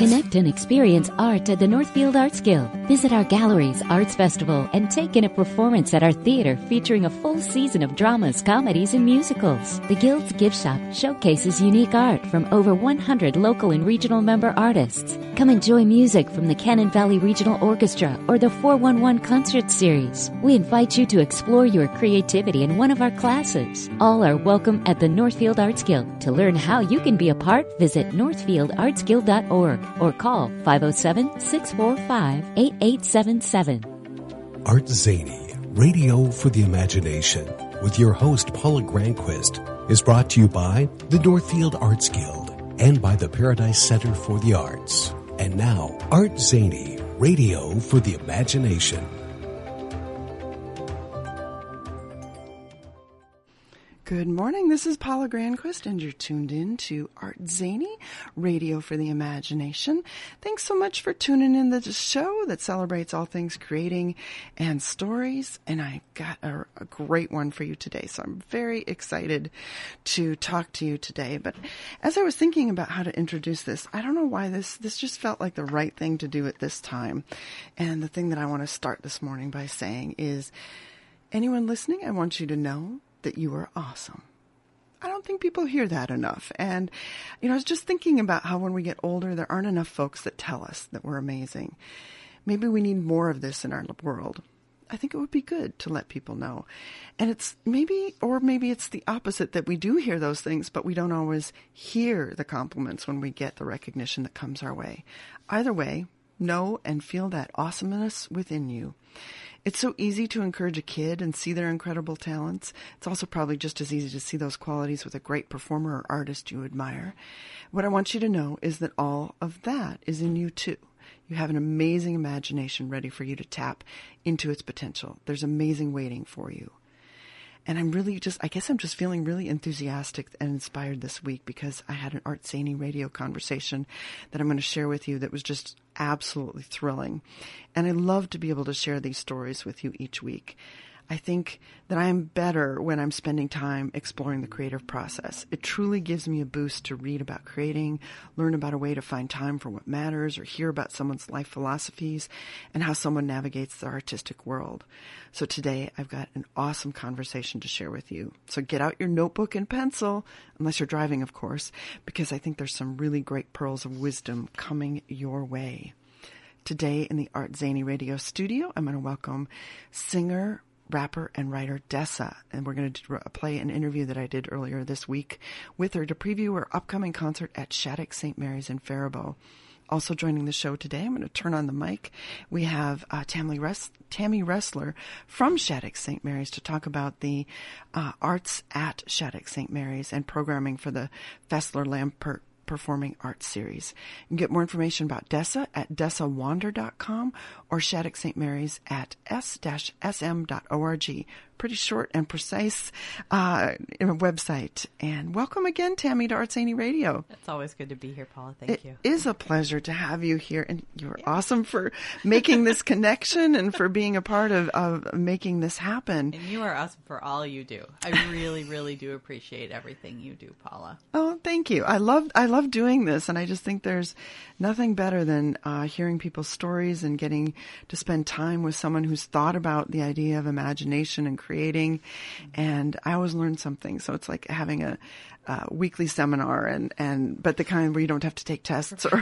Connect and experience art at the Northfield Arts Guild. Visit our galleries, arts festival, and take in a performance at our theater featuring a full season of dramas, comedies, and musicals. The Guild's gift shop showcases unique art from over 100 local and regional member artists. Come enjoy music from the Cannon Valley Regional Orchestra or the 411 Concert Series. We invite you to explore your creativity in one of our classes. All are welcome at the Northfield Arts Guild. To learn how you can be a part, visit northfieldartsguild.org or call 507 645 8877. Art Zany, Radio for the Imagination, with your host Paula Granquist, is brought to you by the Northfield Arts Guild and by the Paradise Center for the Arts. And now, Art Zany, Radio for the Imagination. Good morning. This is Paula Granquist, and you're tuned in to Art Zany, Radio for the Imagination. Thanks so much for tuning in to the show that celebrates all things creating and stories. And I got a, a great one for you today. So I'm very excited to talk to you today. But as I was thinking about how to introduce this, I don't know why this, this just felt like the right thing to do at this time. And the thing that I want to start this morning by saying is, anyone listening, I want you to know that you are awesome. I don't think people hear that enough. And, you know, I was just thinking about how when we get older, there aren't enough folks that tell us that we're amazing. Maybe we need more of this in our world. I think it would be good to let people know. And it's maybe, or maybe it's the opposite that we do hear those things, but we don't always hear the compliments when we get the recognition that comes our way. Either way, know and feel that awesomeness within you. It's so easy to encourage a kid and see their incredible talents. It's also probably just as easy to see those qualities with a great performer or artist you admire. What I want you to know is that all of that is in you too. You have an amazing imagination ready for you to tap into its potential. There's amazing waiting for you. And I'm really just, I guess I'm just feeling really enthusiastic and inspired this week because I had an Art Zany radio conversation that I'm going to share with you that was just absolutely thrilling. And I love to be able to share these stories with you each week. I think that I am better when I'm spending time exploring the creative process. It truly gives me a boost to read about creating, learn about a way to find time for what matters, or hear about someone's life philosophies and how someone navigates the artistic world. So today I've got an awesome conversation to share with you. So get out your notebook and pencil, unless you're driving, of course, because I think there's some really great pearls of wisdom coming your way. Today in the Art Zany Radio studio, I'm going to welcome singer, rapper and writer Dessa, and we're going to play an interview that I did earlier this week with her to preview her upcoming concert at Shattuck St. Mary's in Faribault. Also joining the show today, I'm going to turn on the mic. We have uh, Tami, Tami Resler from Shattuck St. Mary's to talk about the uh, arts at Shattuck St. Mary's and programming for the Fesler Lampert Performing Arts Series. You can get more information about Dessa at dessawander.com or Shattuck St. Mary's at s-sm.org pretty short and precise uh, website. And welcome again, Tami, to Art Zany Radio. It's always good to be here, Paula. Thank it you. It is a pleasure to have you here, and you're yeah. awesome for making this connection and for being a part of, of making this happen. And you are awesome for all you do. I really, really do appreciate everything you do, Paula. Oh, thank you. I love I love doing this, and I just think there's nothing better than uh, hearing people's stories and getting to spend time with someone who's thought about the idea of imagination and creating. And I always learn something. So it's like having a, uh, weekly seminar and, and, but the kind where you don't have to take tests or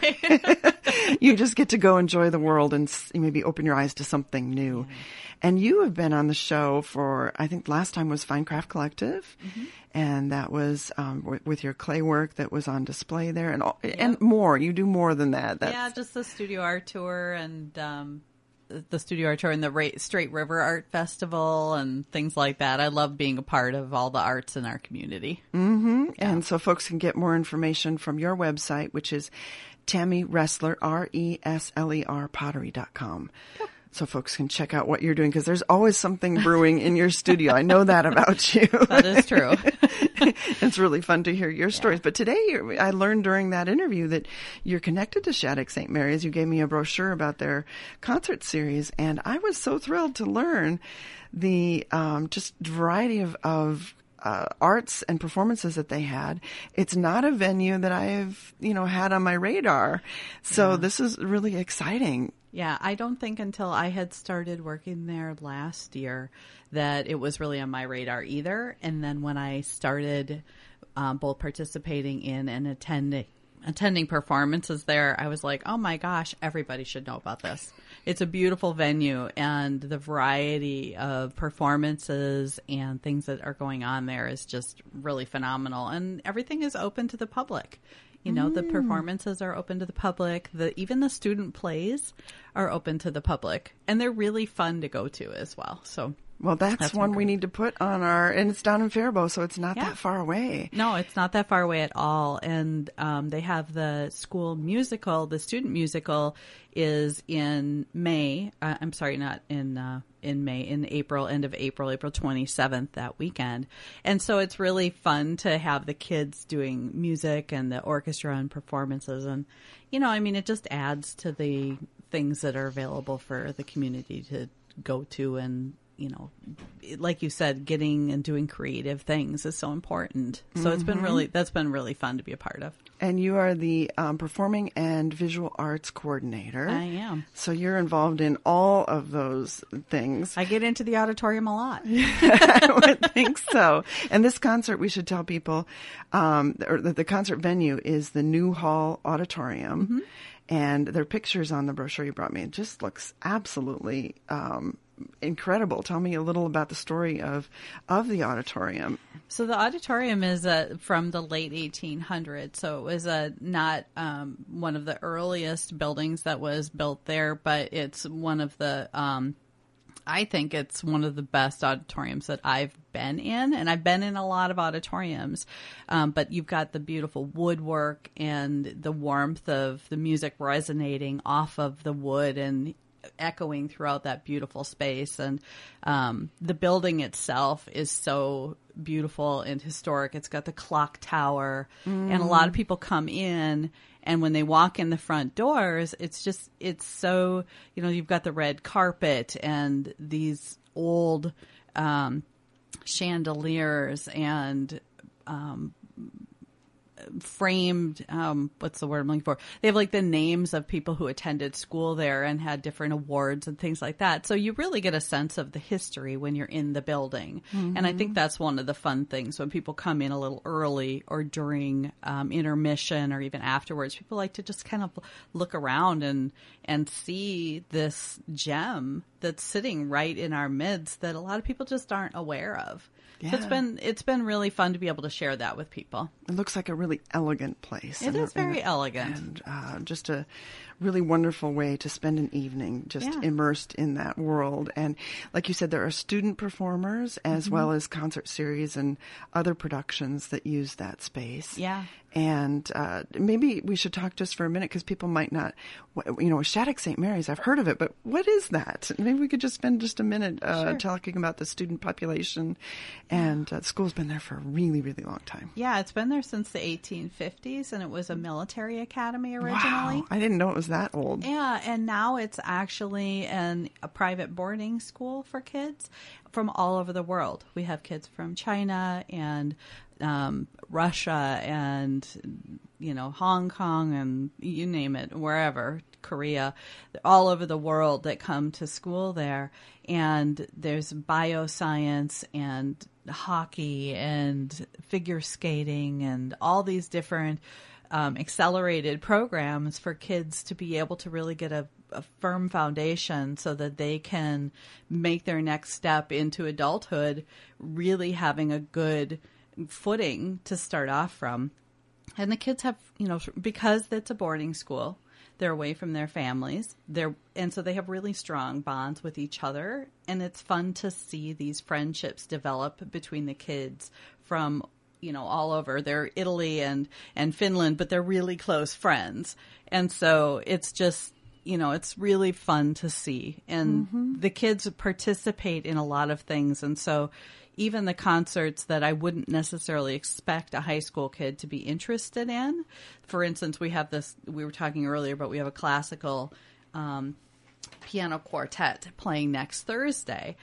you just get to go enjoy the world and maybe open your eyes to something new. And you have been on the show for, I think last time was Fine Craft Collective. Mm-hmm. And that was, um, w- with your clay work that was on display there and, all, and more. You do more than that. That's, yeah, just the studio art tour and, um, the studio art tour and the Ra- Straight River Art Festival and things like that. I love being a part of all the arts in our community. Mm-hmm. Yeah. And so folks can get more information from your website, which is Tami Resler, R-E-S-L-E-R, pottery.com. Yep so folks can check out what you're doing because there's always something brewing in your studio. I know that about you. that is true. it's really fun to hear your stories. Yeah. But today I learned during that interview that you're connected to Shattuck St. Mary's. You gave me a brochure about their concert series and I was so thrilled to learn the um, just variety of, of uh, arts and performances that they had. It's not a venue that I've, you know, had on my radar. So this is really exciting. Yeah, I don't think until I had started working there last year that it was really on my radar either. And then when I started um, both participating in and attending attending performances there, I was like, oh my gosh, everybody should know about this. It's a beautiful venue, and the variety of performances and things that are going on there is just really phenomenal. And everything is open to the public. You know, the mm. performances are open to the public. The even the student plays are open to the public, and they're really fun to go to as well. So Well, that's, That's one we need to put on our, and it's down in Faribault, so it's not Yeah. that far away. No, it's not that far away at all. And um, they have the school musical. The student musical is in May. Uh, I'm sorry, not in uh, in May. In April, end of April, April 27th that weekend. And so it's really fun to have the kids doing music and the orchestra and performances. And you know, I mean, it just adds to the things that are available for the community to go to and you know, like you said, getting and doing creative things is so important. So it's been really that's been really fun to be a part of. And you are the um, performing and visual arts coordinator. I am. So you're involved in all of those things. I get into the auditorium a lot. I would think so. And this concert, we should tell people, um, or the, the concert venue is the New Hall Auditorium. And there are pictures on the brochure you brought me. It just looks absolutely um, incredible. Tell me a little about the story of of the auditorium. So the auditorium is uh, from the late 1800s. So it was uh, not um, one of the earliest buildings that was built there, but it's one of the. Um, I think it's one of the best auditoriums that I've been in, and I've been in a lot of auditoriums. Um, but you've got the beautiful woodwork and the warmth of the music resonating off of the wood and echoing throughout that beautiful space. And um, the building itself is so beautiful and historic. It's got the clock tower, and a lot of people come in. And when they walk in the front doors, it's just, it's so, you know, you've got the red carpet and these old um, chandeliers and framed um what's the word I'm looking for? They have like the names of people who attended school there and had different awards and things like that. So you really get a sense of the history when you're in the building. And I think that's one of the fun things when people come in a little early or during um, intermission or even afterwards. People like to just kind of look around and and see this gem that's sitting right in our midst that a lot of people just aren't aware of. So it's Yeah. been it's been really fun to be able to share that with people. It looks like a really elegant place. It and is a- and very elegant. and uh, just a really wonderful way to spend an evening just Yeah. immersed in that world. And like you said, there are student performers as Mm-hmm. well as concert series and other productions that use that space. Yeah. And uh, maybe we should talk just for a minute because people might not, you know, Shattuck St. Mary's, I've heard of it, but what is that? Maybe we could just spend just a minute uh, talking about the student population. And uh, the school's been there for a really, really long time. Yeah, it's been there since the 1850s, and it was a military academy originally. Wow, I didn't know it was that old. Yeah, and now it's actually an, a private boarding school for kids from all over the world. We have kids from China and um, Russia and you know Hong Kong and you name it, wherever Korea, all over the world that come to school there. And there's bioscience and hockey and figure skating and all these different um, accelerated programs for kids to be able to really get a, a firm foundation so that they can make their next step into adulthood really having a good footing to start off from. And the kids have, you know, because it's a boarding school, they're away from their families. They're and so they have really strong bonds with each other and it's fun to see these friendships develop between the kids from you know all over they're Italy and and Finland but they're really close friends. And so it's just you know, it's really fun to see. And the kids participate in a lot of things. And so even the concerts that I wouldn't necessarily expect a high school kid to be interested in. For instance, we have this, we were talking earlier, but we have a classical um, piano quartet playing next Thursday.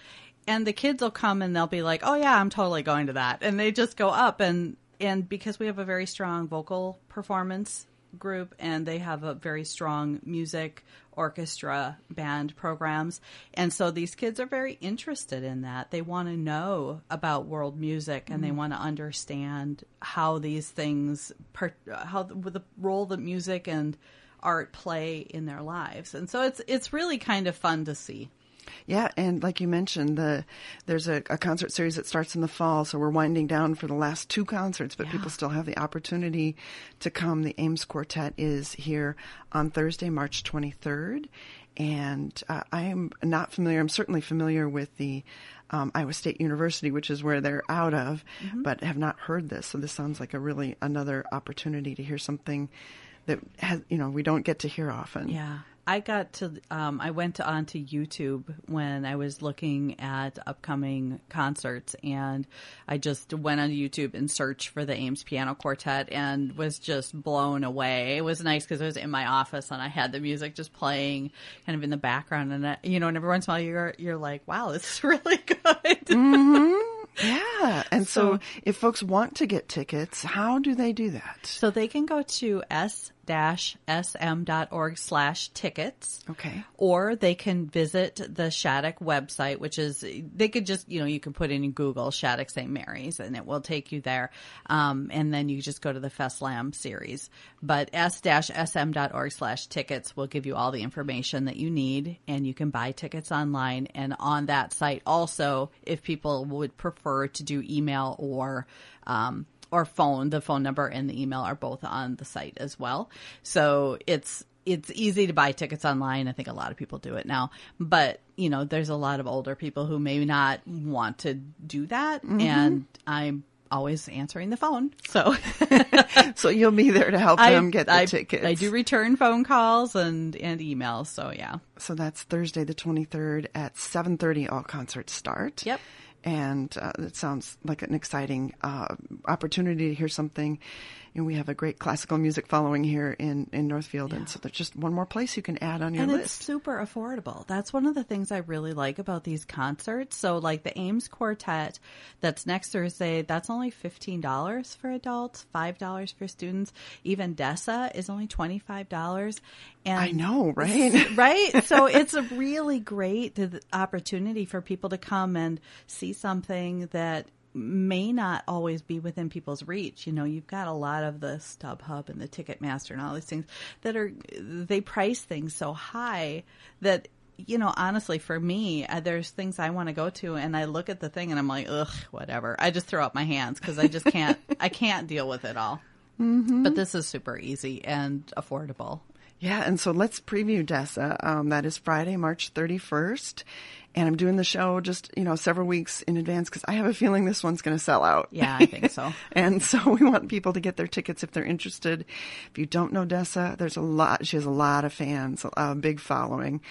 And the kids will come and they'll be like, "Oh yeah, I'm totally going to that," and they just go up and and because we have a very strong vocal performance group and they have a very strong music orchestra band programs. And so these kids are very interested in that. They want to know about world music and they mm-hmm. want to understand how these things per, how the, the role that music and art play in their lives. And so it's it's really kind of fun to see Yeah, and like you mentioned, the there's a, a concert series that starts in the fall, so we're winding down for the last two concerts, but people still have the opportunity to come. The Ames Quartet is here on Thursday, March 23rd, and uh, I am not familiar. I'm certainly familiar with the um, Iowa State University, which is where they're out of, but have not heard this. So this sounds like a really another opportunity to hear something that has you know we don't get to hear often. Yeah. I got to, um, I went onto YouTube when I was looking at upcoming concerts and I just went on YouTube and searched for the Ames Piano Quartet and was just blown away. It was nice because I was in my office and I had the music just playing kind of in the background and, I, you know, and every once in a while you're, you're like, wow, this is really good. Yeah. And so, if folks want to get tickets, how do they do that? So they can go to s-sm.org slash tickets. Okay. Or they can visit the Shattuck website, which is, they could just, you know, you can put in Google Shattuck St. Mary's and it will take you there. Um, and then you just go to the FestLam series. But s-sm.org slash tickets will give you all the information that you need and you can buy tickets online. And on that site also, if people would prefer to do email or, um, or phone, the phone number and the email are both on the site as well. So it's it's easy to buy tickets online. I think a lot of people do it now. But, you know, there's a lot of older people who may not want to do that mm-hmm. and I'm always answering the phone. So So you'll be there to help them get the I, tickets. I do return phone calls and and emails. So yeah. So that's Thursday the 23rd at 7:30 all concerts start. Yep. And uh, it sounds like an exciting uh, opportunity to hear something. And we have a great classical music following here in, in Northfield. And so there's just one more place you can add on your and list. it's super affordable. That's one of the things I really like about these concerts. So, like the Ames Quartet, that's next Thursday. That's only fifteen dollars for adults, five dollars for students. Even Dessa is only twenty five dollars. And I know, right? right? So it's a really great uh, opportunity for people to come and see something that may not always be within people's reach. You know, you've got a lot of the StubHub and the Ticketmaster and all these things that are they price things so high that you know, honestly, for me, uh, there's things I want to go to, and I look at the thing and I'm like, ugh, whatever. I just throw up my hands because I just can't, I can't deal with it all. But this is super easy and affordable. Yeah, and so let's preview Dessa. Um, that is Friday, March 31st. And I'm doing the show just, you know, several weeks in advance because I have a feeling this one's going to sell out. Yeah, I think so. and so we want people to get their tickets if they're interested. If you don't know Dessa, there's a lot, she has a lot of fans, a big following.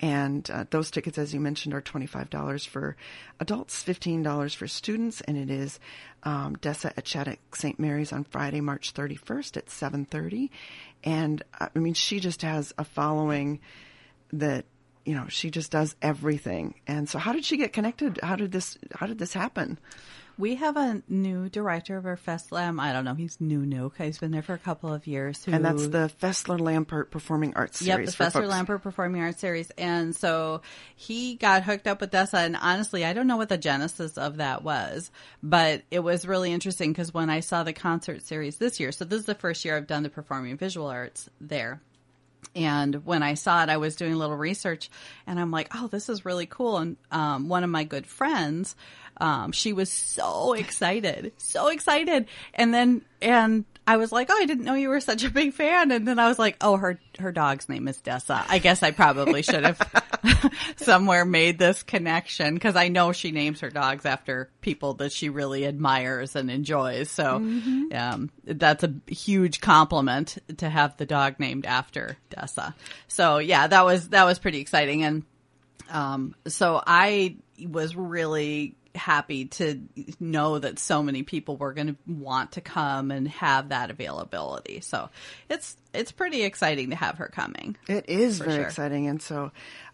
And uh, those tickets, as you mentioned, are $25 for adults, $15 for students. And it is um, Dessa at Shattuck St. Mary's on Friday, March 31st at 7.30. And uh, I mean, she just has a following that you know she just does everything and so how did she get connected how did this how did this happen We have a new director of our FestLam. I don't know. He's new, new. He's been there for a couple of years. Who, and that's the Fesler Lampert Performing Arts Yep, Series the for Fesler folks. Lampert Performing Arts Series. And so he got hooked up with Dessa. And honestly, I don't know what the genesis of that was, but it was really interesting because when I saw the concert series this year, so this is the first year I've done the performing visual arts there. And when I saw it, I was doing a little research and I'm like, oh, this is really cool. And um, one of my good friends, um, she was so excited, so excited. And then, and I was like, oh, I didn't know you were such a big fan. And then I was like, oh, her, her dog's name is Dessa. I guess I probably should have somewhere made this connection because I know she names her dogs after people that she really admires and enjoys. So, um, that's a huge compliment to have the dog named after Dessa. So yeah, that was, that was pretty exciting. And, um, so I was really happy to know that so many people were going to want to come and have that availability. So it's it's pretty exciting to have her coming. It is very sure. exciting, and so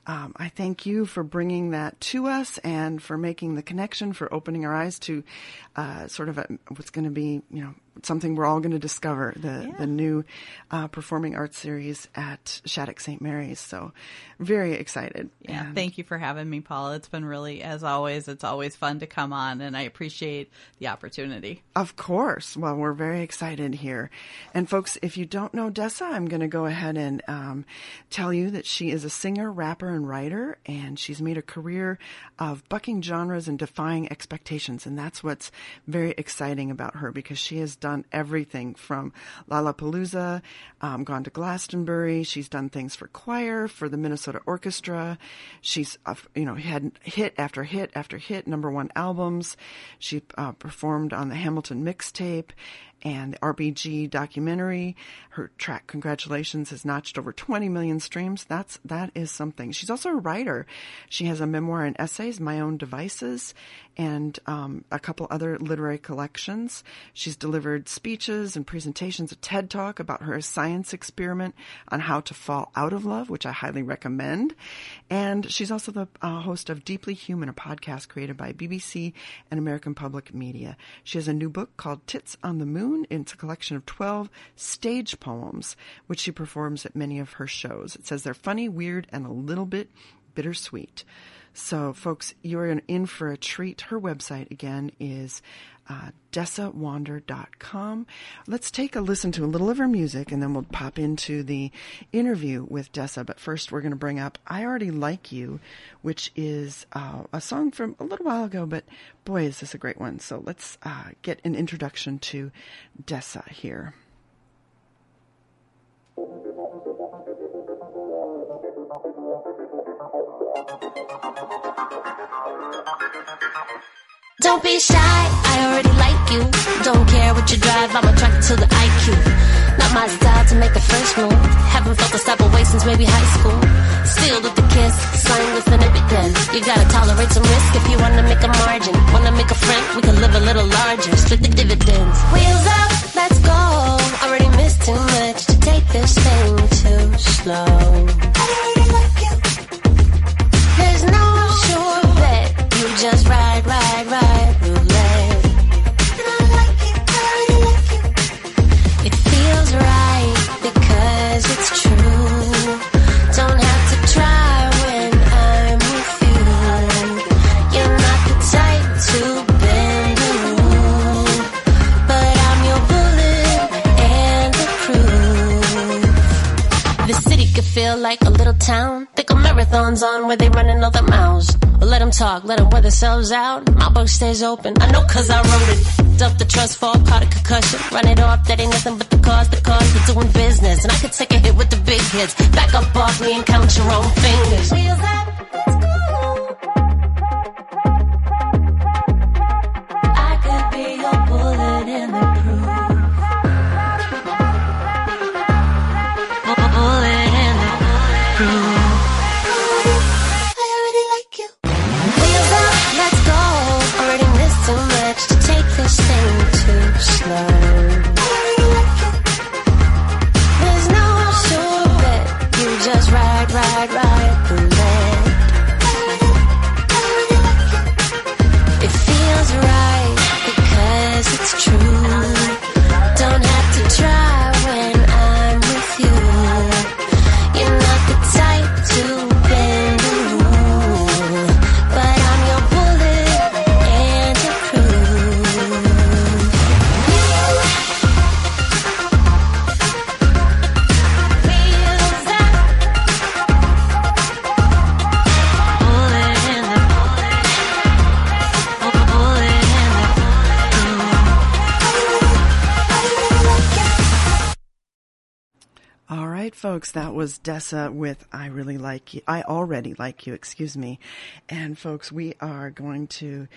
um, I thank you for bringing that to us and for making the connection, for opening our eyes to uh, sort of a, what's going to be, you know, something we're all going to discover the Yeah. the new uh, performing arts series at Shattuck St. Mary's. So very excited. Yeah, And- thank you for having me, Paula. It's been really, as always, it's always fun to come on, and I appreciate the opportunity. Of course. Well, we're very excited here. And folks, if you don't know Dessa, I'm going to go ahead and um, tell you that she is a singer, rapper, and writer, and she's made a career of bucking genres and defying expectations. And that's what's very exciting about her because she has done everything from Lollapalooza, um, gone to Glastonbury. She's done things for choir, for the Minnesota Orchestra. She's, uh, you know, had hit after hit after hit, number one albums. She uh, performed on the Hamilton mixtape and the RBG documentary. Her track "Congratulations" has notched over 20 million streams. That's that is something. She's also a writer. She has a memoir and essays, "My Own Devices," and um, a couple other literary collections. She's delivered speeches and presentations at TED Talk about her science experiment on how to fall out of love, which I highly recommend. And she's also the uh, host of Deeply Human, a podcast created by BBC and American Public Media. She has a new book called Tits on the Moon. It's a collection of 12 stage poems, which she performs at many of her shows. It says they're funny, weird, and a little bit bittersweet. So, folks, you're in for a treat. Her website, again, is uh, DessaWander.com. Let's take a listen to a little of her music and then we'll pop into the interview with Dessa. But first, we're going to bring up I Already Like You, which is uh, a song from a little while ago, but boy, is this a great one. So let's uh, get an introduction to Dessa here. Don't be shy, I already like you. Don't care what you drive, I'm attracted to the IQ. Not my style to make the first move. Haven't felt this type of way since maybe high school. Still with the kiss, slang with an evidence. You gotta tolerate some risk if you wanna make a margin. Wanna make a friend, we can live a little larger. Split the dividends. Wheels up, let's go. Already missed too much to take this thing too slow. There's no sure bet. You just ride, ride, ride town. Think of marathons on where they running all the miles. Or let them talk, let them wear themselves out. My book stays open. I know cause I wrote it. Dump the trust fall, caught a concussion. Run it off, that ain't nothing but the cause, the cause of doing business. And I could take a hit with the big hits. Back up off me and count your own fingers. Was Dessa with I Really Like You. I Already Like You, excuse me. And folks, we are going to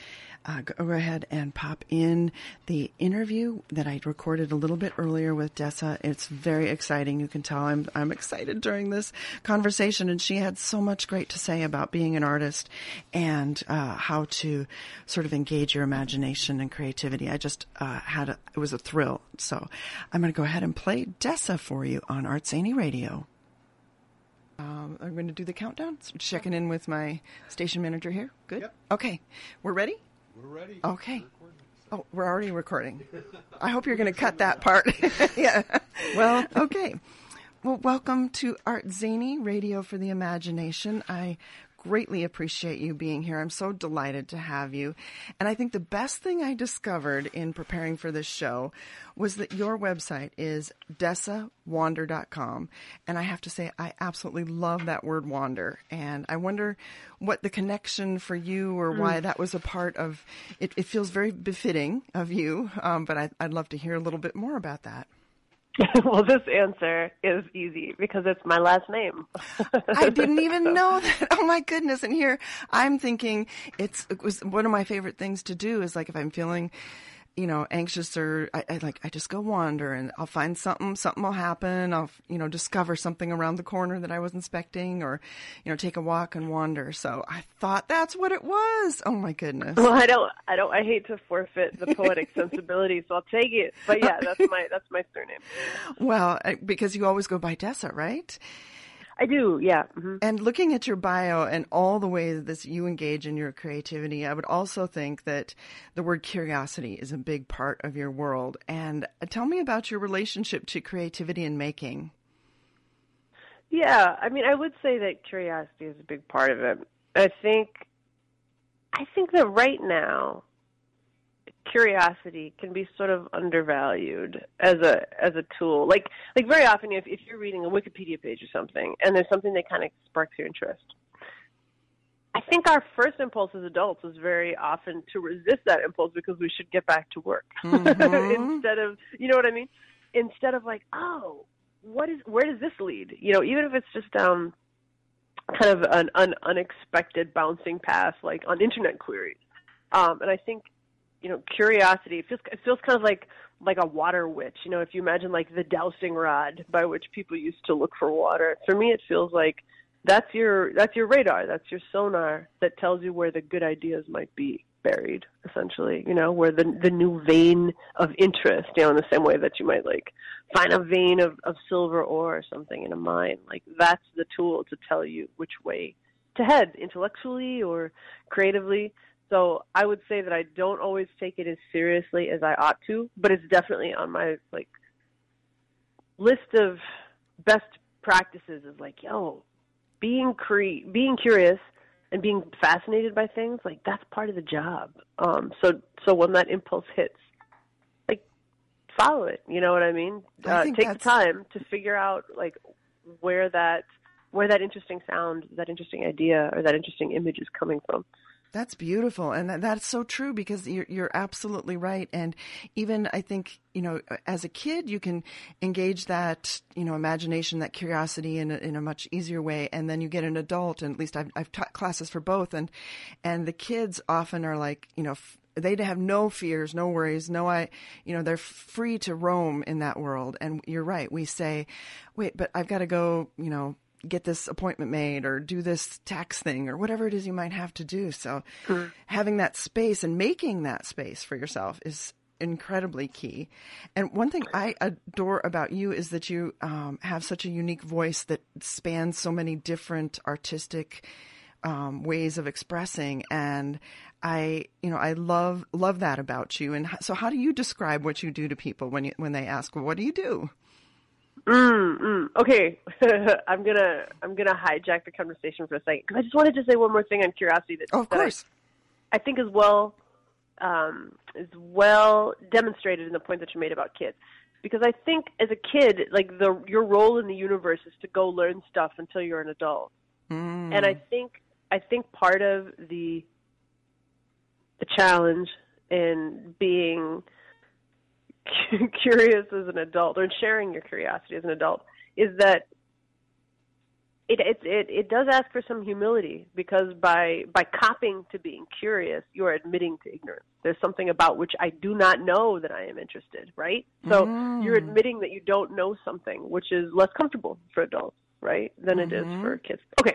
uh, go ahead and pop in the interview that I recorded a little bit earlier with Dessa. It's very exciting. You can tell I'm, I'm excited during this conversation. And she had so much great to say about being an artist and uh, how to sort of engage your imagination and creativity. I just uh, had a, it was a thrill. So I'm going to go ahead and play Dessa for you on Art Zany Radio. Um, I'm going to do the countdown. So checking in with my station manager here. Good. Yep. Okay, we're ready. We're ready. Okay. Oh, we're already recording. I hope you're going to cut that part. yeah. Well, okay. Well, welcome to Art Zany Radio for the Imagination. I greatly appreciate you being here. I'm so delighted to have you. And I think the best thing I discovered in preparing for this show was that your website is dessawander.com. And I have to say, I absolutely love that word wander. And I wonder what the connection for you or why that was a part of it. It feels very befitting of you. Um, but I, I'd love to hear a little bit more about that. well, this answer is easy because it's my last name. I didn't even know that. Oh my goodness. And here I'm thinking it's, it was one of my favorite things to do is like if I'm feeling, you know, anxious or I, I like, I just go wander and I'll find something, something will happen. I'll, you know, discover something around the corner that I was inspecting or, you know, take a walk and wander. So I thought that's what it was. Oh my goodness. well, I don't, I don't, I hate to forfeit the poetic sensibility, so I'll take it. But yeah, that's my, that's my surname. Well, because you always go by Dessa, right? I do, yeah. hmm And looking at your bio and all the ways that this, you engage in your creativity, I would also think that the word curiosity is a big part of your world. And uh, tell me about your relationship to creativity and making. Yeah, I mean, I would say that curiosity is a big part of it. I think, I think that right now, curiosity can be sort of undervalued as a as a tool. Like like very often, if if you're reading a Wikipedia page or something, and there's something that kind of sparks your interest, I think our first impulse as adults is very often to resist that impulse because we should get back to work instead of you know what I mean. Instead of like, oh, what is where does this lead? You know, even if it's just down kind of an, an unexpected bouncing path, like on internet queries. Um, and I think you know, curiosity. It feels it feels kind of like like a water witch. You know, if you imagine like the dowsing rod by which people used to look for water. For me, it feels like that's your that's your radar. That's your sonar that tells you where the good ideas might be buried. Essentially, you know, where the the new vein of interest. You know, in the same way that you might like find a vein of of silver ore or something in a mine. Like that's the tool to tell you which way to head intellectually or creatively. So I would say that I don't always take it as seriously as I ought to, but it's definitely on my like list of best practices is like, yo, being cre- being curious and being fascinated by things, like that's part of the job. Um so so when that impulse hits, like follow it, you know what I mean? I Uh, take the time to figure out like where that where that interesting sound, that interesting idea or that interesting image is coming from. That's beautiful, and that, that's so true because you're you're absolutely right. And even I think you know, as a kid, you can engage that you know imagination, that curiosity in a, in a much easier way. And then you get an adult, and at least I've I've taught classes for both, and and the kids often are like you know. F- they have no fears, no worries, no I, you know, they're free to roam in that world. And you're right. We say, wait, but I've got to go, you know, get this appointment made or do this tax thing or whatever it is you might have to do. So having that space and making that space for yourself is incredibly key. And one thing I adore about you is that you um, have such a unique voice that spans so many different artistic um, ways of expressing. And I, you know, I love love that about you. And so, how do you describe what you do to people when you when they ask, well, "What do you do?" Mm, mm. Okay, I'm gonna I'm gonna hijack the conversation for a second because I just wanted to say one more thing on curiosity that, Oh, of that I- course. I, think is well um, is well demonstrated in the point that you made about kids. Because I think as a kid, like the your role in the universe is to go learn stuff until you're an adult, Mm. and I think I think part of the the challenge in being curious as an adult or sharing your curiosity as an adult is that it, it it it does ask for some humility because by by copying to being curious, you are admitting to ignorance. There's something about which I do not know that I am interested, right? So Mm. you're admitting that you don't know something, which is less comfortable for adults, right, than it is for kids. Okay.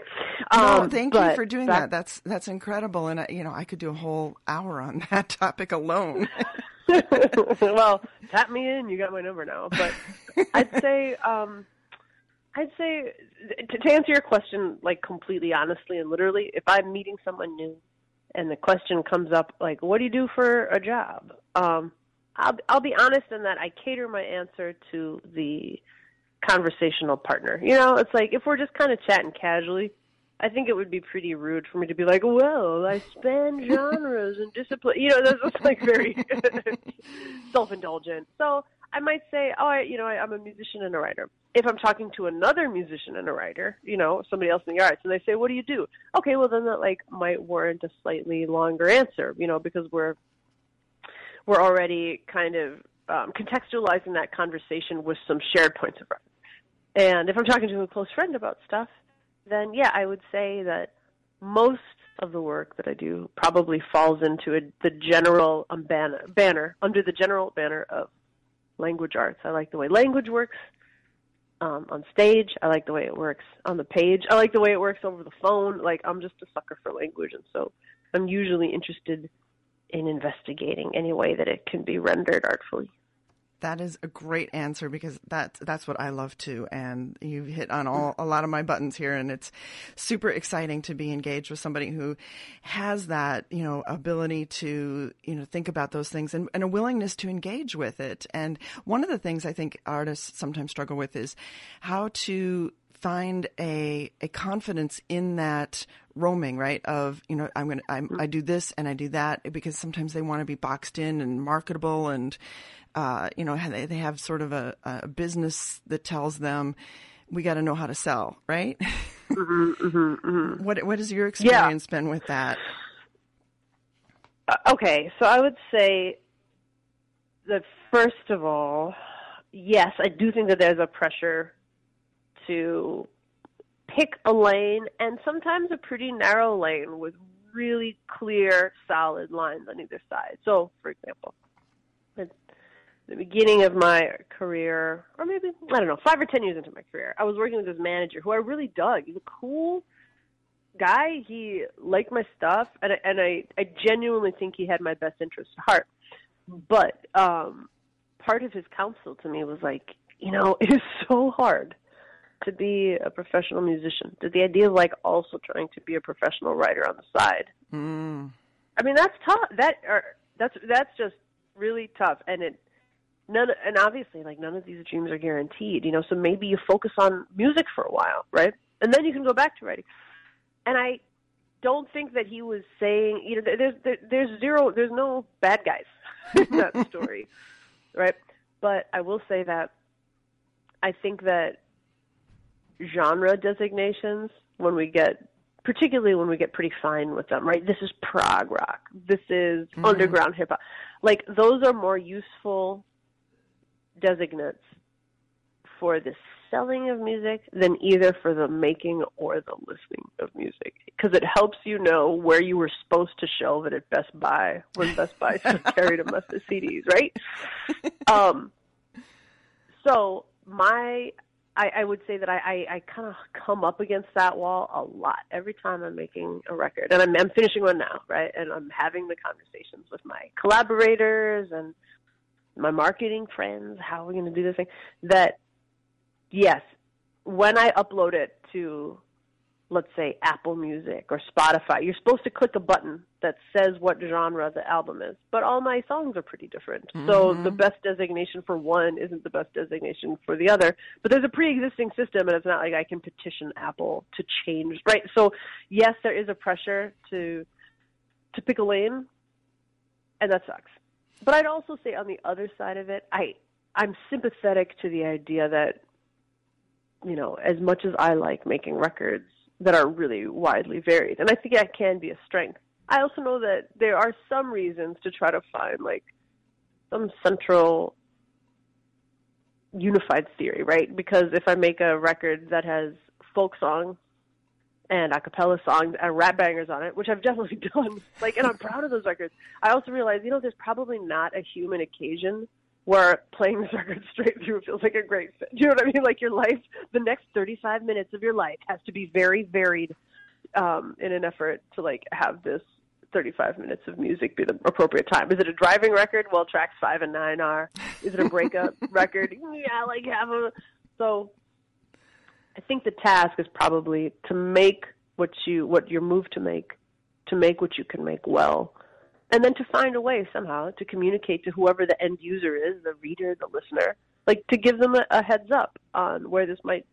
Mm-hmm. no, Um, thank you for doing back- that. That's that's incredible, and I, you know I could do a whole hour on that topic alone. well, tap me in. You got my number now. But I'd say, um, I'd say to, to answer your question, like completely honestly and literally, if I'm meeting someone new, and the question comes up, like, "What do you do for a job?" Um, I'll I'll be honest in that I cater my answer to the conversational partner. You know, it's like if we're just kind of chatting casually. I think it would be pretty rude for me to be like, "Well, I span genres and discipline." You know, that's just like very self-indulgent. So I might say, "Oh, I, you know, I, I'm a musician and a writer." If I'm talking to another musician and a writer, you know, somebody else in the arts, and they say, "What do you do?" Okay, well then that like might warrant a slightly longer answer, you know, because we're we're already kind of um, contextualizing that conversation with some shared points of reference. And if I'm talking to a close friend about stuff, then yeah, I would say that most of the work that I do probably falls into a, the general um, banner, banner under the general banner of language arts. I like the way language works um, on stage. I like the way it works on the page. I like the way it works over the phone. Like I'm just a sucker for language, and so I'm usually interested in investigating any way that it can be rendered artfully. That is a great answer because that's that's what I love too, and you've hit on all a lot of my buttons here, and it's super exciting to be engaged with somebody who has that you know ability to you know think about those things and, and a willingness to engage with it. And one of the things I think artists sometimes struggle with is how to find a a confidence in that roaming right? Of you know i'm gonna I'm, i do this and i do that because sometimes they want to be boxed in and marketable and uh, you know they, they have sort of a, a business that tells them we got to know how to sell right? What what has your experience been with that? Uh, okay, so I would say that first of all, yes, I do think that there's a pressure to pick a lane and sometimes a pretty narrow lane with really clear, solid lines on either side. So, for example, at the beginning of my career, or maybe, I don't know, five or ten years into my career, I was working with this manager who I really dug. He's a cool guy. He liked my stuff, and I, and I, I genuinely think he had my best interest at heart. But um, part of his counsel to me was like, you know, it is so hard to be a professional musician. The, the idea of like also trying to be a professional writer on the side. mm. I mean, that's tough. That or that's that's just really tough, and it none and obviously like none of these dreams are guaranteed. You know, so maybe you focus on music for a while, right, and then you can go back to writing. And I don't think that he was saying, you know, there's there, there's zero, there's no bad guys in that story, right? But I will say that I think that genre designations when we get particularly when we get pretty fine with them, right? This is prog rock. This is underground hip hop. Like those are more useful designates for the selling of music than either for the making or the listening of music because it helps you know where you were supposed to shelve it at Best Buy when Best Buy carried a mess of CDs, right? um, so my I, I would say that I, I, I kind of come up against that wall a lot every time I'm making a record, and I'm, I'm finishing one now, right? And I'm having the conversations with my collaborators and my marketing friends. How are we going to do this thing? That yes, when I upload it to, let's say Apple Music or Spotify, you're supposed to click a button that says what genre the album is. But all my songs are pretty different. So mm-hmm. the best designation for one isn't the best designation for the other. But there's a pre-existing system and it's not like I can petition Apple to change, right? So yes, there is a pressure to to pick a lane and that sucks. But I'd also say on the other side of it, I I'm sympathetic to the idea that you know, as much as I like making records that are really widely varied, and I think that can be a strength. I also know that there are some reasons to try to find like some central unified theory, right? Because if I make a record that has folk songs and a cappella songs and rap bangers on it, which I've definitely done. Like, and I'm proud of those records. I also realize, you know, there's probably not a human occasion where playing this record straight through feels like a great fit. Do you know what I mean? Like your life, the next 35 minutes of your life has to be very varied um, in an effort to like have this 35 minutes of music be the appropriate time. Is it a driving record? Well, tracks five and nine are. Is it a breakup record? Yeah, like have a. So, I think the task is probably to make what you what you're moved to make, to make what you can make well, and then to find a way somehow to communicate to whoever the end user is, the reader, the listener, like to give them a, a heads up on where this might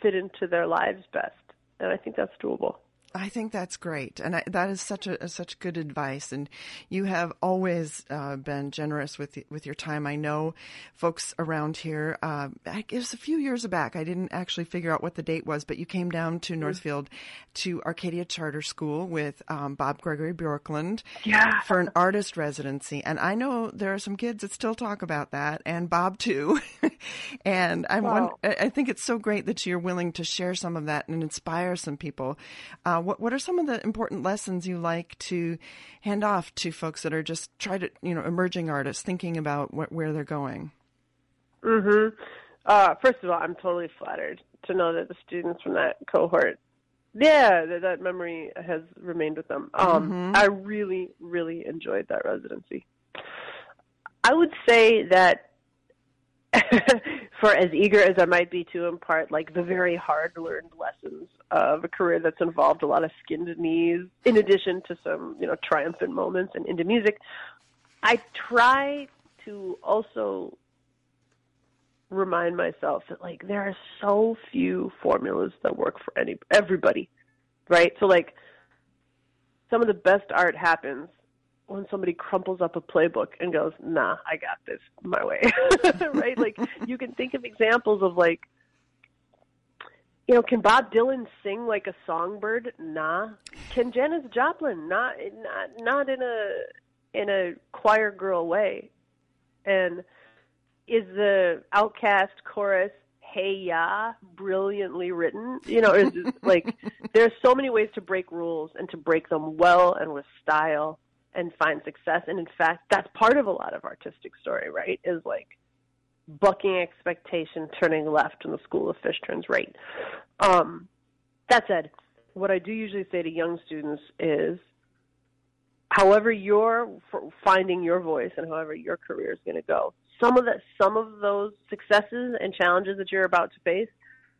fit into their lives best. And I think that's doable. I think that's great, and I, that is such a such good advice. And you have always uh, been generous with with your time. I know folks around here. Uh, it was a few years back. I didn't actually figure out what the date was, but you came down to mm-hmm. Northfield to Arcadia Charter School with um, Bob Gregory Bjorklund yeah. for an artist residency. And I know there are some kids that still talk about that, and Bob too. and I wow. I think it's so great that you're willing to share some of that and inspire some people. Uh, uh, what what are some of the important lessons you like to hand off to folks that are just try to you know emerging artists thinking about what, where they're going? Mhm. Uh, first of all, I'm totally flattered to know that the students from that cohort, yeah, that, that memory has remained with them. Um, mm-hmm. I really, really enjoyed that residency. I would say that for as eager as I might be to impart like the very hard learned lessons of a career that's involved a lot of skinned knees, in addition to some, you know, triumphant moments and into music, I try to also remind myself that like there are so few formulas that work for any everybody. Right? So like some of the best art happens when somebody crumples up a playbook and goes, "Nah, I got this my way." right? Like you can think of examples of like you know, can Bob Dylan sing like a songbird? Nah. Can Janis Joplin? Not not not in a in a choir girl way. And is the OutKast chorus "Hey Ya" brilliantly written? You know, is like there's so many ways to break rules and to break them well and with style and find success. And in fact, that's part of a lot of artistic story, right? Is like bucking expectation, turning left when the school of fish turns right. Um, that said, what I do usually say to young students is, however you're finding your voice and however your career is going to go, some of the some of those successes and challenges that you're about to face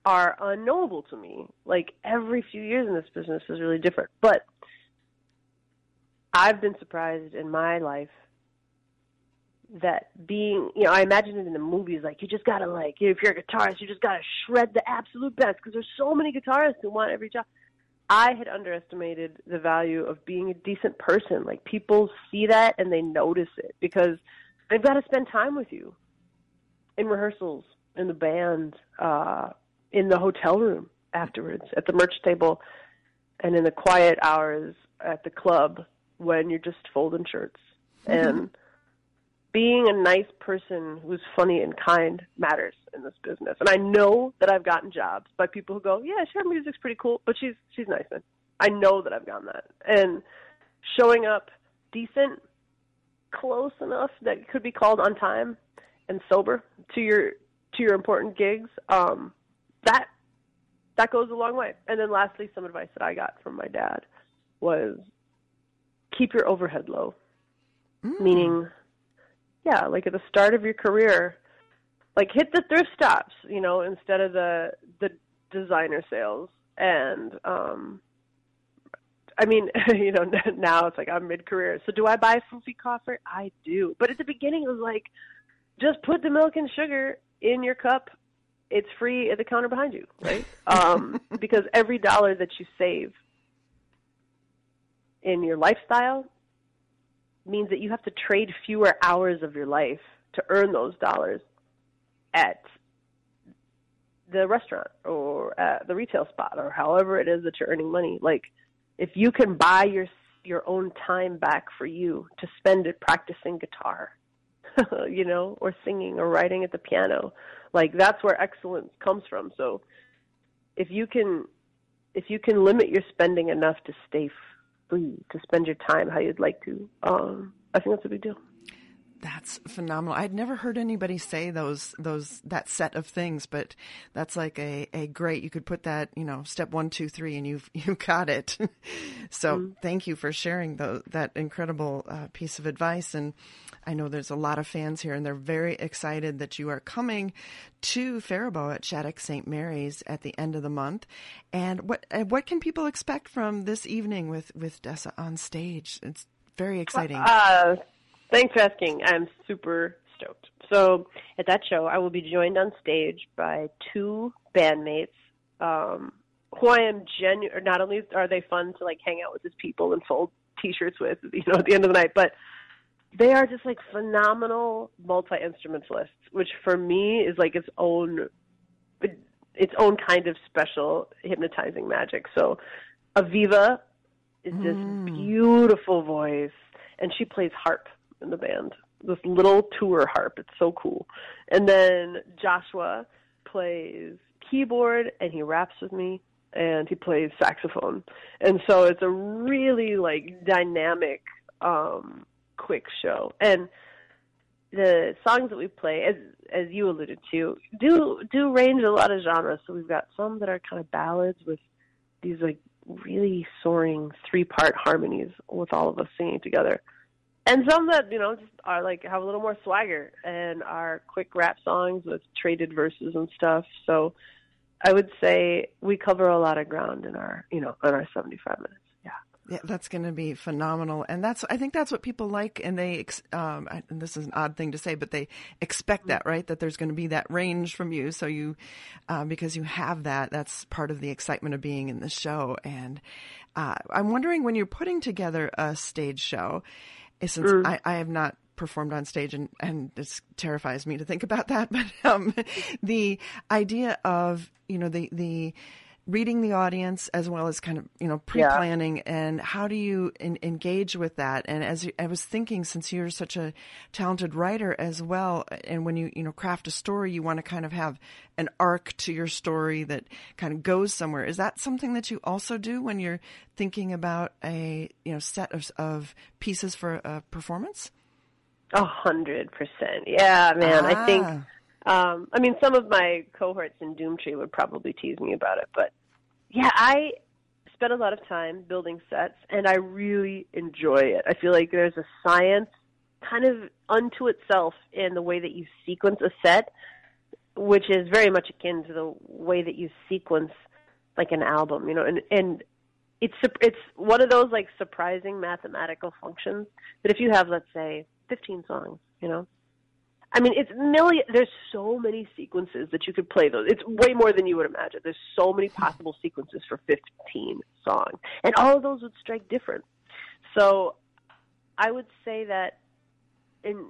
are unknowable to me. Like every few years in this business is really different, but I've been surprised in my life that being, you know, I imagine it in the movies, like you just gotta like, if you're a guitarist, you just gotta shred the absolute best because there's so many guitarists who want every job. I had underestimated the value of being a decent person. Like people see that and they notice it because they've got to spend time with you in rehearsals, in the band, uh, in the hotel room afterwards, at the merch table, and in the quiet hours at the club when you're just folding shirts. Mm-hmm. And being a nice person who's funny and kind matters in this business. And I know that I've gotten jobs by people who go, "Yeah, her music's pretty cool, but she's she's nice." And I know that I've gotten that. And showing up decent, close enough that could be called on time and sober to your to your important gigs, um, that that goes a long way. And then lastly, some advice that I got from my dad was keep your overhead low. Mm. Meaning, yeah, like at the start of your career, like hit the thrift stops, you know, instead of the the designer sales. And um I mean, you know, now it's like I'm mid career. So do I buy Foofy coffee? I do. But at the beginning it was like just put the milk and sugar in your cup. It's free at the counter behind you, right? um because every dollar that you save in your lifestyle means that you have to trade fewer hours of your life to earn those dollars at the restaurant or at the retail spot or however it is that you're earning money. Like if you can buy your your own time back for you to spend it practicing guitar, you know, or singing or writing at the piano, like that's where excellence comes from. So if you can if you can limit your spending enough to stay free, to spend your time how you'd like to, um, I think that's a big deal. That's phenomenal. I'd never heard anybody say those those that set of things, but that's like a, a great. You could put that, you know, step one, two, three, and you've you got it. so mm-hmm. thank you for sharing the, that incredible uh, piece of advice. And I know there's a lot of fans here, and they're very excited that you are coming to Faribault at Shattuck St. Mary's at the end of the month. And what what can people expect from this evening with with Dessa on stage? It's very exciting. Uh, Thanks for asking. I'm super stoked. So at that show, I will be joined on stage by two bandmates um, who I am genuine. Not only are they fun to like hang out with as people and fold T-shirts with, you know, at the end of the night, but they are just like phenomenal multi instrumentalists, which for me is like its own its own kind of special hypnotizing magic. So Aviva is this mm. beautiful voice, and she plays harp in the band. This little tour harp. It's so cool. And then Joshua plays keyboard and he raps with me and he plays saxophone. And so it's a really like dynamic um quick show. And the songs that we play as as you alluded to do do range a lot of genres. So we've got some that are kind of ballads with these like really soaring three part harmonies with all of us singing together and some that you know just are like have a little more swagger and are quick rap songs with traded verses and stuff. So I would say we cover a lot of ground in our you know in our 75 minutes. Yeah. Yeah, that's going to be phenomenal, and that's I think that's what people like, and they um, and this is an odd thing to say, but they expect that, right? That there's going to be that range from you, so you uh, because you have that, that's part of the excitement of being in the show. And uh, I'm wondering when you're putting together a stage show, since mm. I, I have not performed on stage and, and this terrifies me to think about that, but um, the idea of, you know, the, the, reading the audience as well as kind of you know pre-planning yeah. and how do you in, engage with that and as you, i was thinking since you're such a talented writer as well and when you you know craft a story you want to kind of have an arc to your story that kind of goes somewhere is that something that you also do when you're thinking about a you know set of, of pieces for a performance a hundred percent yeah man ah. i think ah. Um, I mean, some of my cohorts in Doomtree would probably tease me about it, but yeah, I spent a lot of time building sets, and I really enjoy it. I feel like there's a science kind of unto itself in the way that you sequence a set, which is very much akin to the way that you sequence like an album, you know, and and it's it's one of those like surprising mathematical functions that if you have let's say 15 songs, you know, I mean, it's million. There's so many sequences that you could play those. It's way more than you would imagine. There's so many possible sequences for 15 songs, and all of those would strike different. So, I would say that, in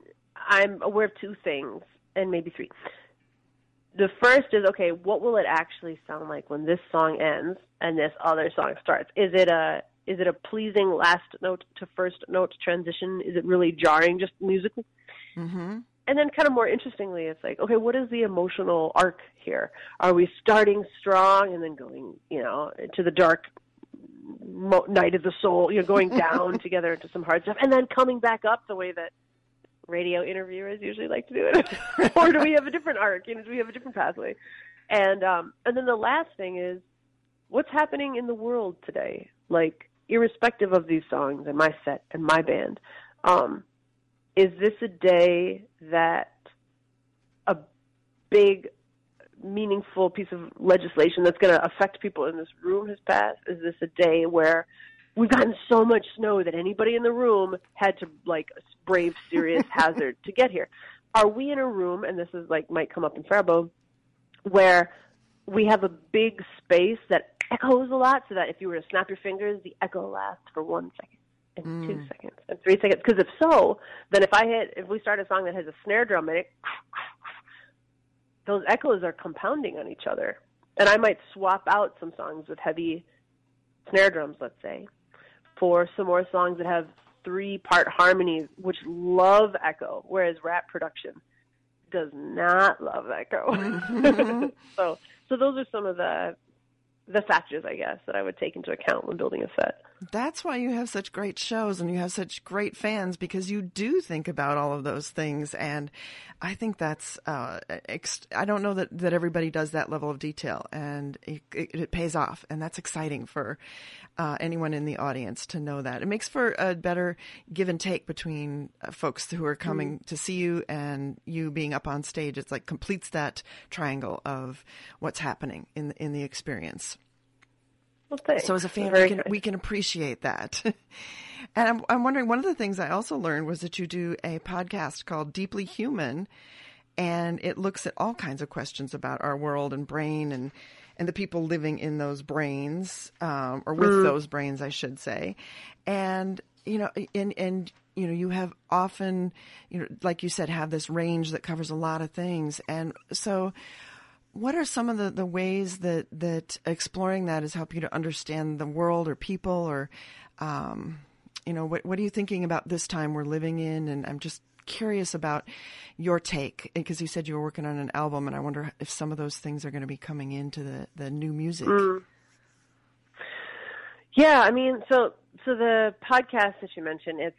I'm aware of two things, and maybe three. The first is okay. What will it actually sound like when this song ends and this other song starts? Is it a is it a pleasing last note to first note transition? Is it really jarring, just musically? Mm-hmm and then kind of more interestingly it's like okay what is the emotional arc here? Are we starting strong and then going you know to the dark mo- night of the soul you know going down together into some hard stuff and then coming back up the way that radio interviewers usually like to do it? Or do we have a different arc? You know do we have a different pathway? And um and then the last thing is what's happening in the world today? Like irrespective of these songs and my set and my band um is this a day that a big meaningful piece of legislation that's going to affect people in this room has passed? Is this a day where we've gotten so much snow that anybody in the room had to like brave serious hazard to get here? Are we in a room, and this is like might come up in Faribault, where we have a big space that echoes a lot, so that if you were to snap your fingers, the echo lasts for one second mm. two seconds and three seconds. Because if so, then if I hit, if we start a song that has a snare drum in it, those echoes are compounding on each other. And I might swap out some songs with heavy snare drums, let's say, for some more songs that have three part harmonies, which love echo, whereas rap production does not love echo. Mm-hmm. so, so those are some of the the factors, I guess, that I would take into account when building a set. That's why you have such great shows and you have such great fans because you do think about all of those things. And I think that's, uh, ex- I don't know that, that everybody does that level of detail and it, it, it pays off. And that's exciting for uh, anyone in the audience to know that. It makes for a better give and take between uh, folks who are coming mm. to see you and you being up on stage. It's like completes that triangle of what's happening in, in the experience. Well, so as a fan, we can, we can appreciate that. and I'm, I'm wondering, one of the things I also learned was that you do a podcast called Deeply Human, and it looks at all kinds of questions about our world and brain and and the people living in those brains, um, or with mm. those brains, I should say. And you know, and and you know, you have often, you know, like you said, have this range that covers a lot of things, and so what are some of the, the ways that, that exploring that has helped you to understand the world or people or, um, you know, what, what are you thinking about this time we're living in? And I'm just curious about your take because you said you were working on an album and I wonder if some of those things are going to be coming into the, the new music. Mm. Yeah, I mean, so, so the podcast that you mentioned, it's,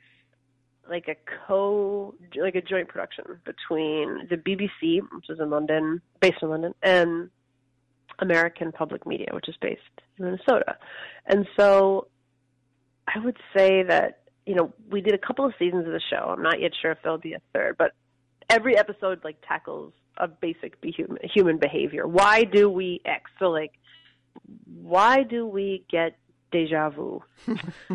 like a co like a joint production between the BBC, which is in London, based in London, and American Public Media, which is based in Minnesota. And so I would say that you know we did a couple of seasons of the show. I'm not yet sure if there'll be a third, but every episode like tackles a basic human human behavior. Why do we X? So like, why do we get deja vu.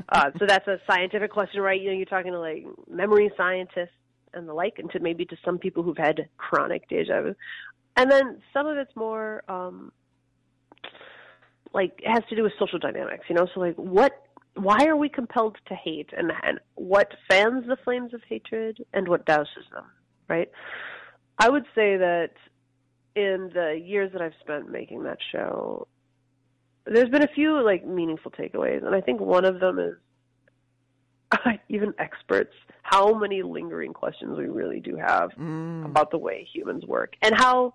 uh, so that's a scientific question, right? You know, you're talking to like memory scientists and the like, and to maybe to some people who've had chronic deja vu. And then some of it's more um, like it has to do with social dynamics, you know. So like, what? Why are we compelled to hate, and and what fans the flames of hatred, and what douses them, right? I would say that in the years that I've spent making that show, there's been a few like meaningful takeaways, and I think one of them is even experts how many lingering questions we really do have mm. about the way humans work and how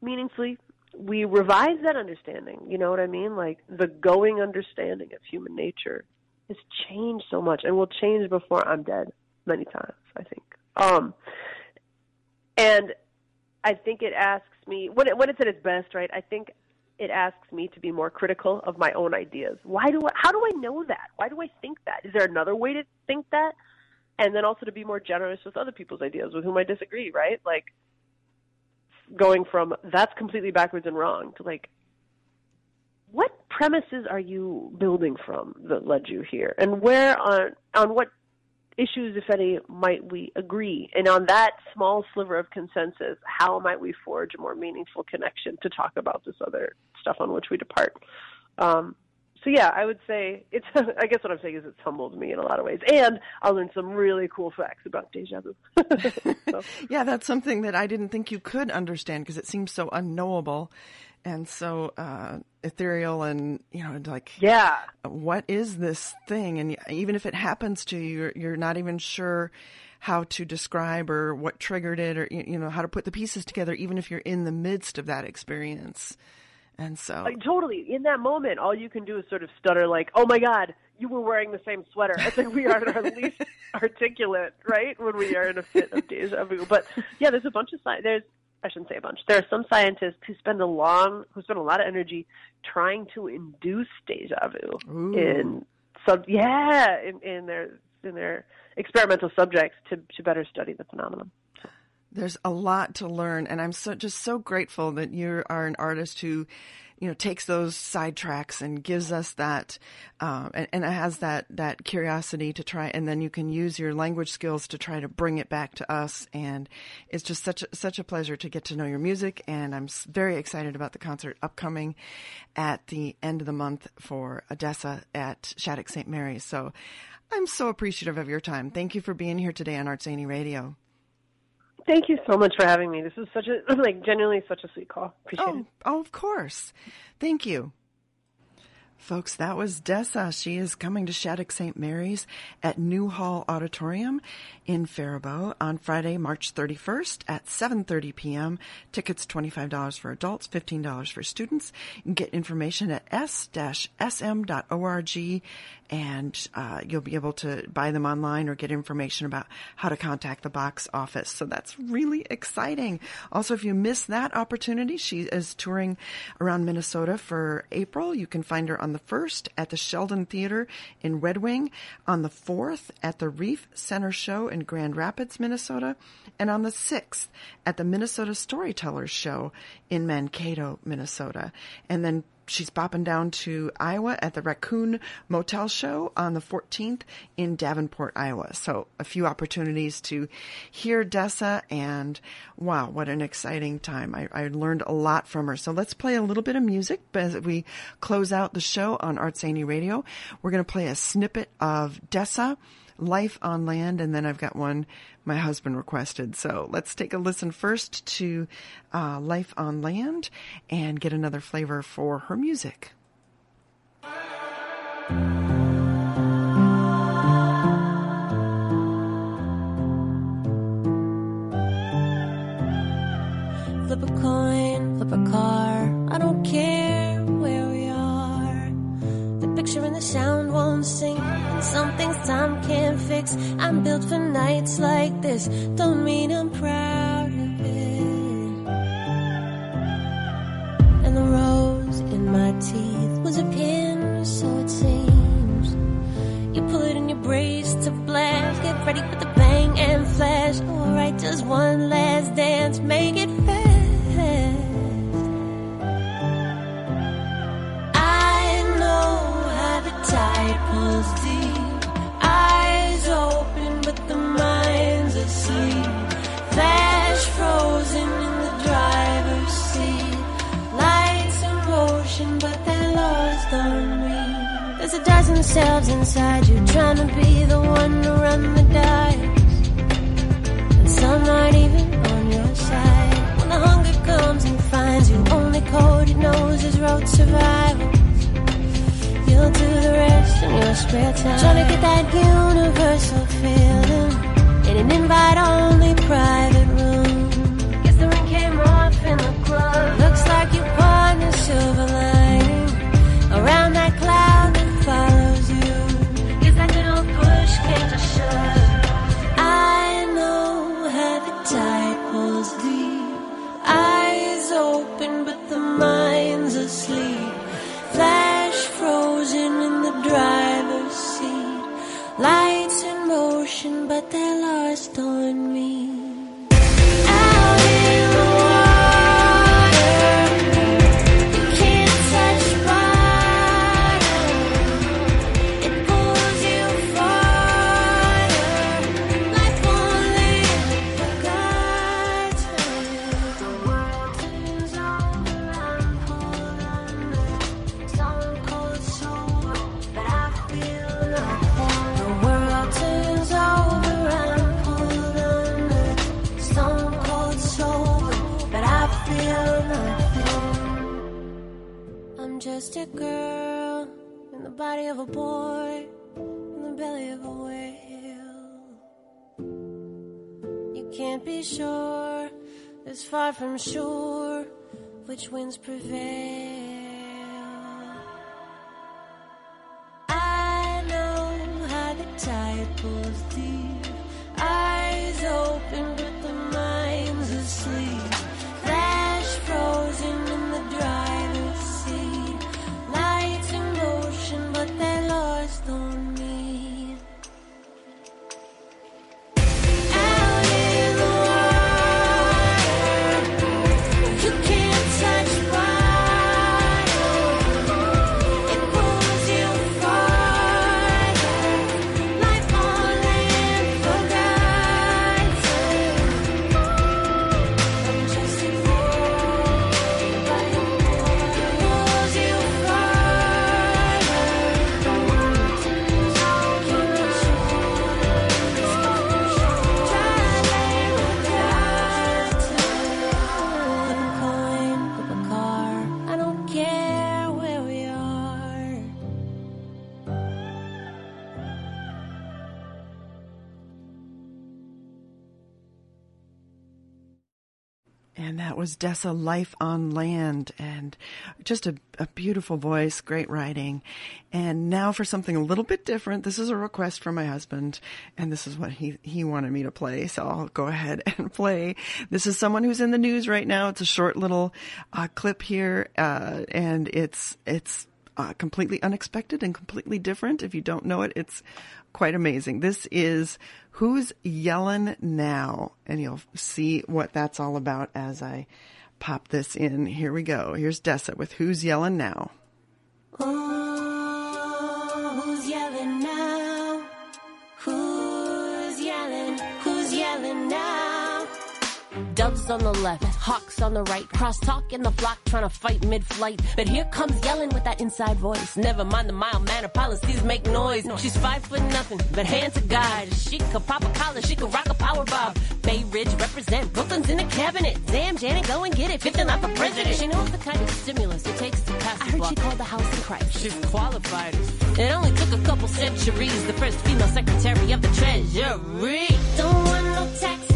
meaningfully we revise that understanding. You know what I mean? Like the going understanding of human nature has changed so much and will change before I'm dead many times, I think. Um and I think it asks me when it when it's at its best, right? I think it asks me to be more critical of my own ideas. Why do I, how do I know that? Why do I think that? Is there another way to think that? And then also to be more generous with other people's ideas with whom I disagree, right? Like going from that's completely backwards and wrong to like what premises are you building from that led you here? And where on on what issues, if any, might we agree? And on that small sliver of consensus, how might we forge a more meaningful connection to talk about this other stuff on which we depart? Um, so yeah, I would say it's. I guess what I'm saying is it's humbled me in a lot of ways, and I learned some really cool facts about deja vu. Yeah, that's something that I didn't think you could understand because it seems so unknowable and so uh, ethereal and you know like yeah. what is this thing? And even if it happens to you you're, you're not even sure how to describe or what triggered it or you know how to put the pieces together even if you're in the midst of that experience. And so like totally. In that moment all you can do is sort of stutter like oh my god you were wearing the same sweater. I think we are at our least articulate right when we are in a fit of deja vu. But yeah there's a bunch of signs there's I shouldn't say a bunch. There are some scientists who spend a long, who spend a lot of energy trying to induce deja vu Ooh. in sub, yeah, in, in their in their experimental subjects to to better study the phenomenon. There's a lot to learn, and I'm so just so grateful that you are an artist who you know takes those sidetracks and gives us that um, and, and it has that that curiosity to try and then you can use your language skills to try to bring it back to us and it's just such a, such a pleasure to get to know your music and I'm very excited about the concert upcoming at the end of the month for Odessa at Shattuck St. Mary's so I'm so appreciative of your time. Thank you for being here today on Art Zany Radio. Thank you so much for having me. This is such a like genuinely such a sweet call. Appreciate oh, it. Oh, of course. Thank you. folks. That was Dessa. She is coming to Shattuck St. Mary's at Newhall Auditorium in Faribault on Friday, March 31st at 7.30 p.m. Tickets $25 for adults, $15 for students. You can get information at s-sm.org and uh, you'll be able to buy them online or get information about how to contact the box office. So that's really exciting. Also, if you miss that opportunity, she is touring around Minnesota for April. You can find her on the 1st at the Sheldon Theater in Red Wing, on the 4th at the Reif Center Show in Grand Rapids, Minnesota, and on the 6th at the Minnesota Storytellers Show in Mankato, Minnesota. And then she's bopping down to Iowa at the Raccoon Motel Show on the 14th in Davenport, Iowa. So a few opportunities to hear Dessa and wow, what an exciting time. I, I learned a lot from her. So let's play a little bit of music as we close out the show on Art Zany Radio. We're going to play a snippet of Dessa. Life on Land, and then I've got one my husband requested. So let's take a listen first to uh, Life on Land and get another flavor for her music. Flip a coin, flip a car. I don't care. And the sound won't sing. And some things time can't fix. I'm built for nights like this. Don't mean I'm proud of it. And the rose in my teeth was a pin, so it seems. You pull it in your brace to blast. Get ready for the bang and flash. Alright, just one last dance. Make it fast. There's a dozen selves inside you trying to be the one to run the dice. And some aren't even on your side. When the hunger comes and finds you, only code it knows is road survival. You'll do the rest in your spare time. Trying to get that universal feeling in an invite only private room. But they're lost on me. Just a girl in the body of a boy, in the belly of a whale. You can't be sure, it's far from sure which winds prevail. Was Dessa Life on Land and just a, a, beautiful voice, great writing. And now for something a little bit different. This is a request from my husband and this is what he, he wanted me to play. So I'll go ahead and play. This is someone who's in the news right now. It's a short little uh, clip here. Uh, and it's, it's uh, completely unexpected and completely different. If you don't know it, it's quite amazing. This is Who's Yellen Now? And you'll see what that's all about as I pop this in. Here we go. Here's Dessa with Who's Yellen Now? Oh, Doves on the left, hawks on the right, crosstalk in the flock trying to fight mid-flight. But here comes Yellen with that inside voice. Never mind the mild manner policies make noise. She's five foot nothing, but hands a guide. She could pop a collar, she could rock a power bob. Bay Ridge represent, Brooklyn's in the cabinet. Damn, Janet, go and get it, fifth and not for president. She knows the kind of stimulus it takes to pass. I heard she called the House in Christ. She's qualified. It only took a couple centuries. The first female secretary of the Treasury. Don't want no tax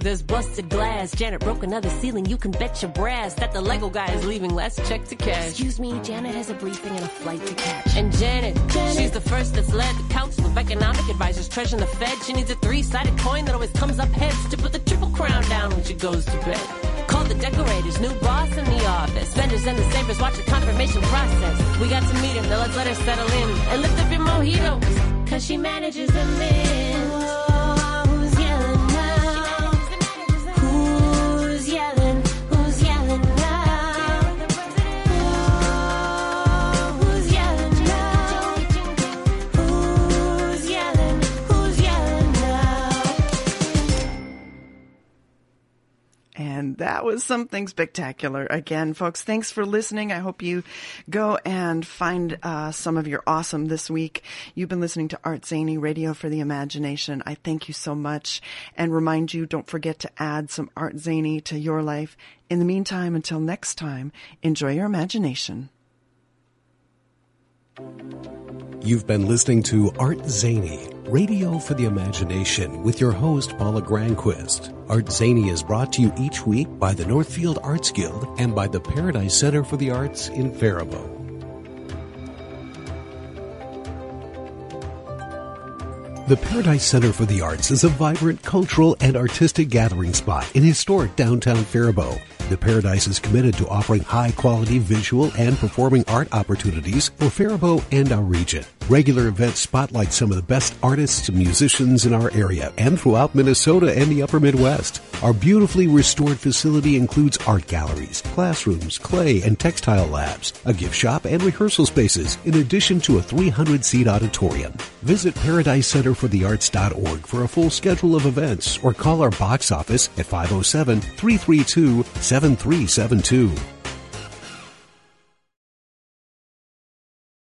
there's busted glass. Janet broke another ceiling, you can bet your brass that the Lego guy is leaving less check to cash. Excuse me, Janet has a briefing and a flight to catch. And Janet, she's the first that's led the Council of Economic Advisors, treasuring the Fed. She needs a three-sided coin that always comes up heads to put the triple crown down when she goes to bed. Call the decorators, new boss in the office. Vendors and the savers watch the confirmation process. We got to meet him, now let's let her settle in. And lift up your mojitos, cause she manages the men. That was something spectacular. Again, folks, thanks for listening. I hope you go and find uh, some of your awesome this week. You've been listening to Art Zany Radio for the Imagination. I thank you so much and remind you don't forget to add some Art Zany to your life. In the meantime, until next time, enjoy your imagination. You've been listening to Art Zany, Radio for the Imagination, with your host, Paula Granquist. Art Zany is brought to you each week by the Northfield Arts Guild and by the Paradise Center for the Arts in Faribault. The Paradise Center for the Arts is a vibrant cultural and artistic gathering spot in historic downtown Faribault. The Paradise is committed to offering high quality visual and performing art opportunities for Faribault and our region. Regular events spotlight some of the best artists and musicians in our area and throughout Minnesota and the upper Midwest. Our beautifully restored facility includes art galleries, classrooms, clay and textile labs, a gift shop and rehearsal spaces, in addition to a 300 seat auditorium. Visit ParadiseCenterForTheArts.org for a full schedule of events or call our box office at 507 332 7372.